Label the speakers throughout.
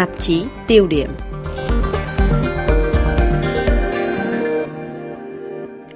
Speaker 1: tạp chí tiêu điểm.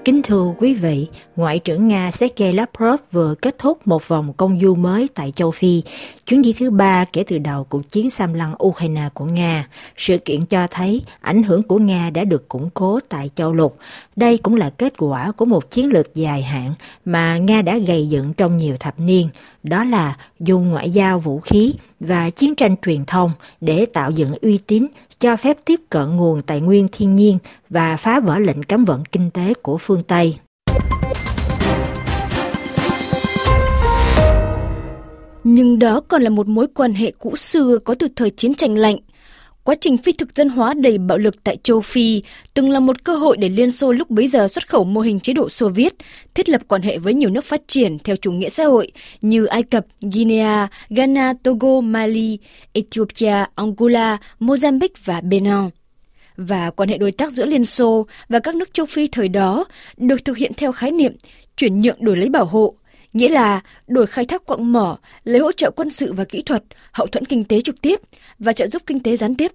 Speaker 2: Kính thưa quý vị, Ngoại trưởng Nga Sergei Lavrov vừa kết thúc một vòng công du mới tại châu Phi, chuyến đi thứ ba kể từ đầu cuộc chiến xâm lăng Ukraine của Nga. Sự kiện cho thấy ảnh hưởng của Nga đã được củng cố tại châu lục. Đây cũng là kết quả của một chiến lược dài hạn mà Nga đã gây dựng trong nhiều thập niên, đó là dùng ngoại giao vũ khí và chiến tranh truyền thông để tạo dựng uy tín, cho phép tiếp cận nguồn tài nguyên thiên nhiên và phá vỡ lệnh cấm vận kinh tế của phương Tây.
Speaker 3: Nhưng đó còn là một mối quan hệ cũ xưa có từ thời chiến tranh lạnh. Quá trình phi thực dân hóa đầy bạo lực tại châu Phi từng là một cơ hội để Liên Xô lúc bấy giờ xuất khẩu mô hình chế độ Xô Viết, thiết lập quan hệ với nhiều nước phát triển theo chủ nghĩa xã hội như Ai Cập, Guinea, Ghana, Togo, Mali, Ethiopia, Angola, Mozambique và Benin. Và quan hệ đối tác giữa Liên Xô và các nước châu Phi thời đó được thực hiện theo khái niệm chuyển nhượng đổi lấy bảo hộ, nghĩa là đổi khai thác quặng mỏ, lấy hỗ trợ quân sự và kỹ thuật, hậu thuẫn kinh tế trực tiếp và trợ giúp kinh tế gián tiếp.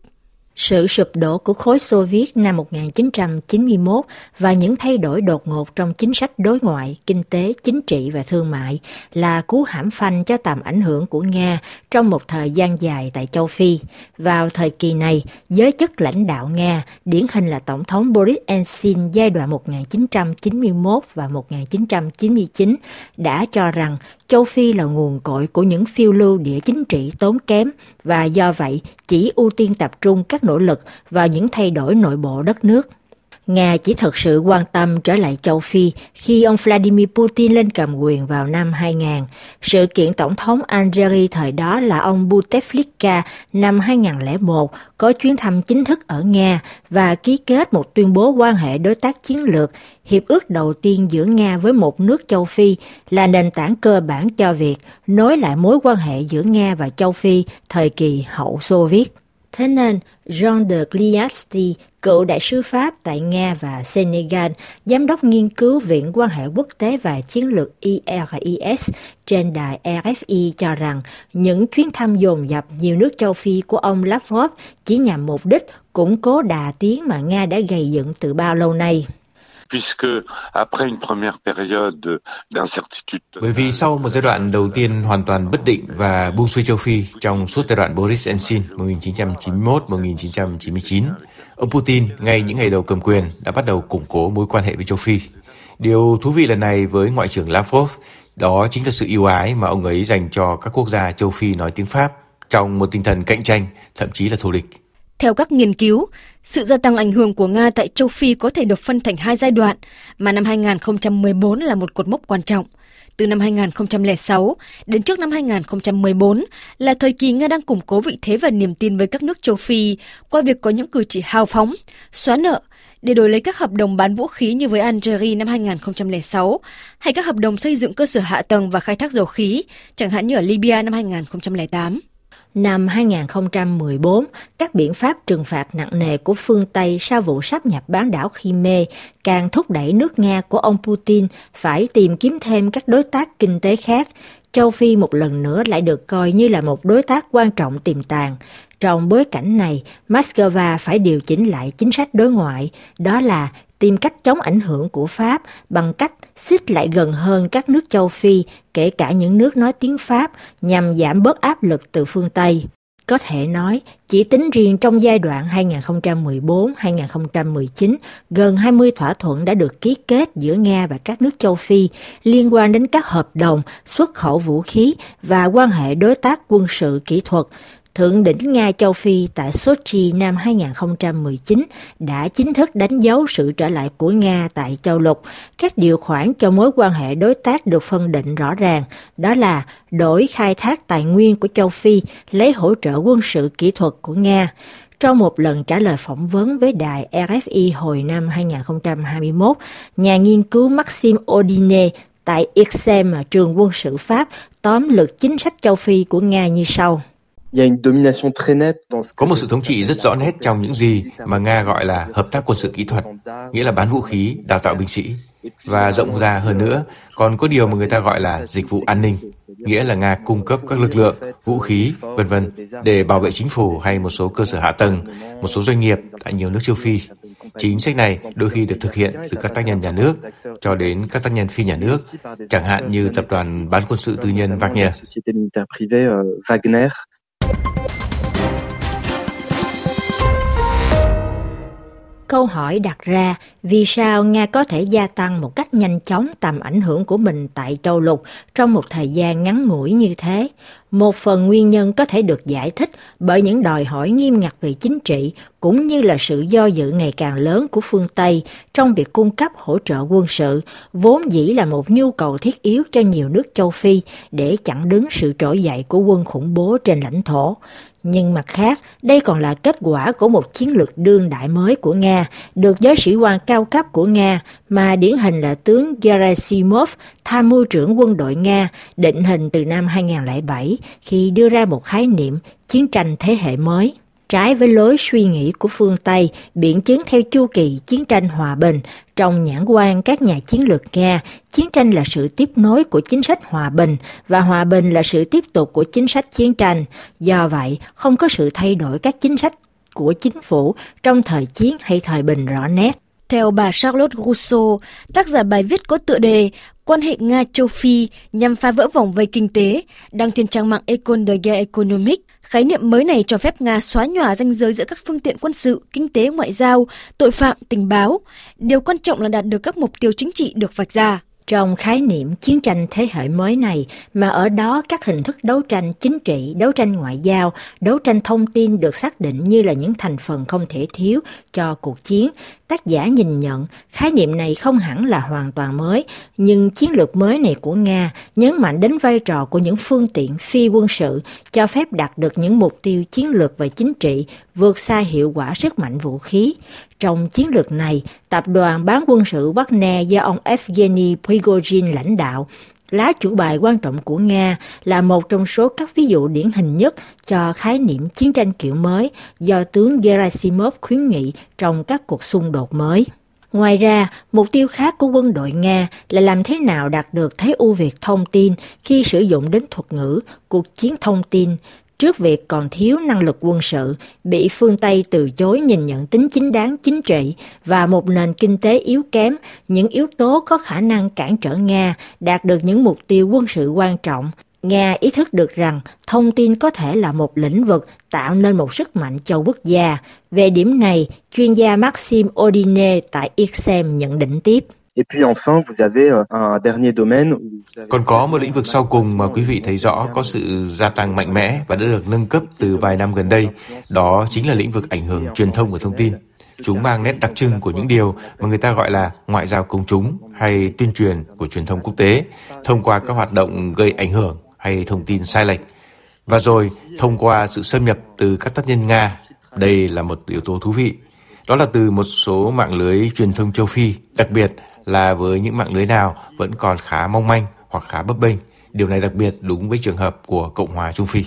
Speaker 2: Sự sụp đổ của khối Xô Viết năm 1991 và những thay đổi đột ngột trong chính sách đối ngoại, kinh tế, chính trị và thương mại là cú hãm phanh cho tầm ảnh hưởng của Nga trong một thời gian dài tại châu Phi. Vào thời kỳ này, giới chức lãnh đạo Nga, điển hình là Tổng thống Boris Yeltsin giai đoạn 1991 và 1999, đã cho rằng châu Phi là nguồn cội của những phiêu lưu địa chính trị tốn kém và do vậy chỉ ưu tiên tập trung các nỗ lực vào những thay đổi nội bộ đất nước. Nga chỉ thực sự quan tâm trở lại châu Phi khi ông Vladimir Putin lên cầm quyền vào năm 2000. Sự kiện tổng thống Algeria thời đó là ông Bouteflika năm 2001 có chuyến thăm chính thức ở Nga và ký kết một tuyên bố quan hệ đối tác chiến lược, hiệp ước đầu tiên giữa Nga với một nước châu Phi là nền tảng cơ bản cho việc nối lại mối quan hệ giữa Nga và châu Phi thời kỳ hậu Xô Viết. Thế nên, Jean de Gliasti, cựu đại sứ Pháp tại Nga và Senegal, giám đốc nghiên cứu Viện quan hệ quốc tế và chiến lược IRIS trên đài RFI cho rằng những chuyến thăm dồn dập nhiều nước châu Phi của ông Lavrov chỉ nhằm mục đích củng cố đà tiến mà Nga đã gây dựng từ bao lâu nay
Speaker 4: puisque après une première période d'incertitude.
Speaker 5: Bởi vì sau một giai đoạn đầu tiên hoàn toàn bất định và buông xuôi châu Phi trong suốt giai đoạn Boris Yeltsin 1991-1999, ông Putin ngay những ngày đầu cầm quyền đã bắt đầu củng cố mối quan hệ với châu Phi. Điều thú vị lần này với Ngoại trưởng Lavrov đó chính là sự yêu ái mà ông ấy dành cho các quốc gia châu Phi nói tiếng Pháp trong một tinh thần cạnh tranh, thậm chí là thù địch.
Speaker 3: Theo các nghiên cứu, sự gia tăng ảnh hưởng của Nga tại châu Phi có thể được phân thành hai giai đoạn, mà năm 2014 là một cột mốc quan trọng. Từ năm 2006 đến trước năm 2014 là thời kỳ Nga đang củng cố vị thế và niềm tin với các nước châu Phi qua việc có những cử chỉ hào phóng, xóa nợ để đổi lấy các hợp đồng bán vũ khí như với Algeria năm 2006 hay các hợp đồng xây dựng cơ sở hạ tầng và khai thác dầu khí, chẳng hạn như ở Libya năm 2008.
Speaker 2: Năm 2014, các biện pháp trừng phạt nặng nề của phương Tây sau vụ sáp nhập bán đảo Crimea càng thúc đẩy nước Nga của ông Putin phải tìm kiếm thêm các đối tác kinh tế khác. Châu Phi một lần nữa lại được coi như là một đối tác quan trọng tiềm tàng. Trong bối cảnh này, Moscow phải điều chỉnh lại chính sách đối ngoại, đó là tìm cách chống ảnh hưởng của Pháp bằng cách xích lại gần hơn các nước châu Phi, kể cả những nước nói tiếng Pháp, nhằm giảm bớt áp lực từ phương Tây. Có thể nói, chỉ tính riêng trong giai đoạn 2014-2019, gần 20 thỏa thuận đã được ký kết giữa Nga và các nước châu Phi liên quan đến các hợp đồng xuất khẩu vũ khí và quan hệ đối tác quân sự kỹ thuật, Thượng đỉnh Nga châu Phi tại Sochi năm 2019 đã chính thức đánh dấu sự trở lại của Nga tại châu lục. Các điều khoản cho mối quan hệ đối tác được phân định rõ ràng, đó là đổi khai thác tài nguyên của châu Phi lấy hỗ trợ quân sự kỹ thuật của Nga. Trong một lần trả lời phỏng vấn với đài RFI hồi năm 2021, nhà nghiên cứu Maxime Odine tại IXEM, trường quân sự Pháp, tóm lược chính sách châu Phi của Nga như sau.
Speaker 5: Có một sự thống trị rất rõ nét trong những gì mà Nga gọi là hợp tác quân sự kỹ thuật, nghĩa là bán vũ khí, đào tạo binh sĩ. Và rộng ra hơn nữa, còn có điều mà người ta gọi là dịch vụ an ninh, nghĩa là Nga cung cấp các lực lượng, vũ khí, vân vân để bảo vệ chính phủ hay một số cơ sở hạ tầng, một số doanh nghiệp tại nhiều nước châu Phi. Chính sách này đôi khi được thực hiện từ các tác nhân nhà nước cho đến các tác nhân phi nhà nước, chẳng hạn như tập đoàn bán quân sự tư nhân Wagner.
Speaker 2: Câu hỏi đặt ra, vì sao Nga có thể gia tăng một cách nhanh chóng tầm ảnh hưởng của mình tại châu lục trong một thời gian ngắn ngủi như thế? Một phần nguyên nhân có thể được giải thích bởi những đòi hỏi nghiêm ngặt về chính trị cũng như là sự do dự ngày càng lớn của phương Tây trong việc cung cấp hỗ trợ quân sự, vốn dĩ là một nhu cầu thiết yếu cho nhiều nước châu Phi để chặn đứng sự trỗi dậy của quân khủng bố trên lãnh thổ. Nhưng mặt khác, đây còn là kết quả của một chiến lược đương đại mới của Nga, được giới sĩ quan cao cấp của Nga, mà điển hình là tướng Gerasimov, tham mưu trưởng quân đội Nga, định hình từ năm 2007 khi đưa ra một khái niệm chiến tranh thế hệ mới. Trái với lối suy nghĩ của phương Tây, biện chứng theo chu kỳ chiến tranh hòa bình, trong nhãn quan các nhà chiến lược Nga, chiến tranh là sự tiếp nối của chính sách hòa bình và hòa bình là sự tiếp tục của chính sách chiến tranh. Do vậy, không có sự thay đổi các chính sách của chính phủ trong thời chiến hay thời bình rõ nét.
Speaker 3: Theo bà Charlotte Rousseau, tác giả bài viết có tựa đề Quan hệ Nga-Châu Phi nhằm phá vỡ vòng vây kinh tế, đăng trên trang mạng Econ de Guerre Economic, Khái niệm mới này cho phép Nga xóa nhòa ranh giới giữa các phương tiện quân sự, kinh tế, ngoại giao, tội phạm, tình báo. Điều quan trọng là đạt được các mục tiêu chính trị được vạch ra.
Speaker 2: Trong khái niệm chiến tranh thế hệ mới này mà ở đó các hình thức đấu tranh chính trị, đấu tranh ngoại giao, đấu tranh thông tin được xác định như là những thành phần không thể thiếu cho cuộc chiến, tác giả nhìn nhận khái niệm này không hẳn là hoàn toàn mới, nhưng chiến lược mới này của Nga nhấn mạnh đến vai trò của những phương tiện phi quân sự cho phép đạt được những mục tiêu chiến lược và chính trị vượt xa hiệu quả sức mạnh vũ khí. Trong chiến lược này, tập đoàn bán quân sự Wagner do ông Evgeny Prigozhin lãnh đạo lá chủ bài quan trọng của Nga là một trong số các ví dụ điển hình nhất cho khái niệm chiến tranh kiểu mới do tướng Gerasimov khuyến nghị trong các cuộc xung đột mới. Ngoài ra, mục tiêu khác của quân đội Nga là làm thế nào đạt được thế ưu việt thông tin khi sử dụng đến thuật ngữ cuộc chiến thông tin trước việc còn thiếu năng lực quân sự, bị phương Tây từ chối nhìn nhận tính chính đáng chính trị và một nền kinh tế yếu kém, những yếu tố có khả năng cản trở Nga đạt được những mục tiêu quân sự quan trọng. Nga ý thức được rằng thông tin có thể là một lĩnh vực tạo nên một sức mạnh cho quốc gia. Về điểm này, chuyên gia Maxim Odine tại IXEM nhận định tiếp. Et puis enfin, vous avez
Speaker 5: euh, un dernier domaine. Còn có một lĩnh vực sau cùng mà quý vị thấy rõ có sự gia tăng mạnh mẽ và đã được nâng cấp từ vài năm gần đây. Đó chính là lĩnh vực ảnh hưởng truyền thông và thông tin. Chúng mang nét đặc trưng của những điều mà người ta gọi là ngoại giao công chúng hay tuyên truyền của truyền thông quốc tế thông qua các hoạt động gây ảnh hưởng hay thông tin sai lệch. Và rồi, thông qua sự xâm nhập từ các tác nhân Nga, đây là một yếu tố thú vị. Đó là từ một số mạng lưới truyền thông châu Phi, đặc biệt là với những mạng lưới nào vẫn còn khá mong manh hoặc khá bấp bênh. Điều này đặc biệt đúng với trường hợp của Cộng hòa Trung Phi.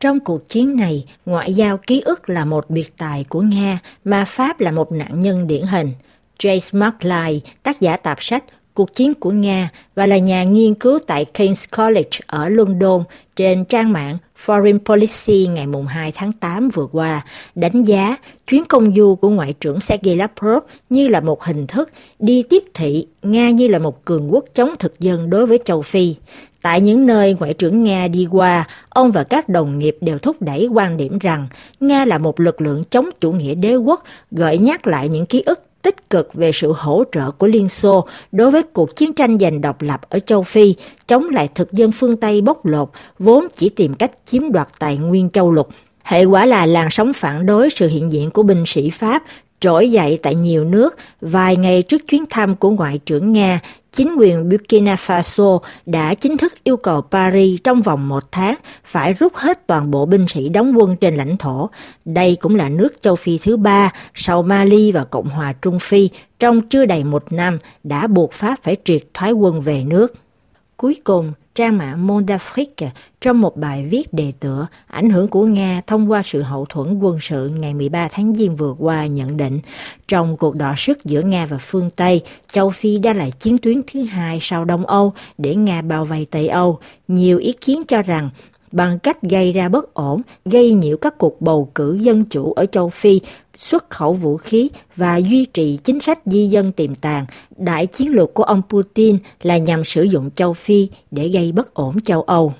Speaker 2: Trong cuộc chiến này, ngoại giao ký ức là một biệt tài của Nga mà Pháp là một nạn nhân điển hình. Jace McLeod, tác giả tạp sách cuộc chiến của Nga và là nhà nghiên cứu tại King's College ở London trên trang mạng Foreign Policy ngày 2 tháng 8 vừa qua, đánh giá chuyến công du của Ngoại trưởng Sergei Lavrov như là một hình thức đi tiếp thị Nga như là một cường quốc chống thực dân đối với châu Phi. Tại những nơi Ngoại trưởng Nga đi qua, ông và các đồng nghiệp đều thúc đẩy quan điểm rằng Nga là một lực lượng chống chủ nghĩa đế quốc, gợi nhắc lại những ký ức tích cực về sự hỗ trợ của Liên Xô đối với cuộc chiến tranh giành độc lập ở châu Phi, chống lại thực dân phương Tây bóc lột, vốn chỉ tìm cách chiếm đoạt tài nguyên châu lục. Hệ quả là làn sóng phản đối sự hiện diện của binh sĩ Pháp trỗi dậy tại nhiều nước vài ngày trước chuyến thăm của Ngoại trưởng Nga chính quyền Burkina Faso đã chính thức yêu cầu Paris trong vòng một tháng phải rút hết toàn bộ binh sĩ đóng quân trên lãnh thổ. Đây cũng là nước châu Phi thứ ba sau Mali và Cộng hòa Trung Phi trong chưa đầy một năm đã buộc Pháp phải triệt thoái quân về nước cuối cùng, trang mạng Monde d'Afrique trong một bài viết đề tựa ảnh hưởng của Nga thông qua sự hậu thuẫn quân sự ngày 13 tháng Giêng vừa qua nhận định trong cuộc đọ sức giữa Nga và phương Tây, châu Phi đã là chiến tuyến thứ hai sau Đông Âu để Nga bao vây Tây Âu. Nhiều ý kiến cho rằng bằng cách gây ra bất ổn, gây nhiễu các cuộc bầu cử dân chủ ở châu Phi, xuất khẩu vũ khí và duy trì chính sách di dân tiềm tàng, đại chiến lược của ông Putin là nhằm sử dụng châu Phi để gây bất ổn châu Âu.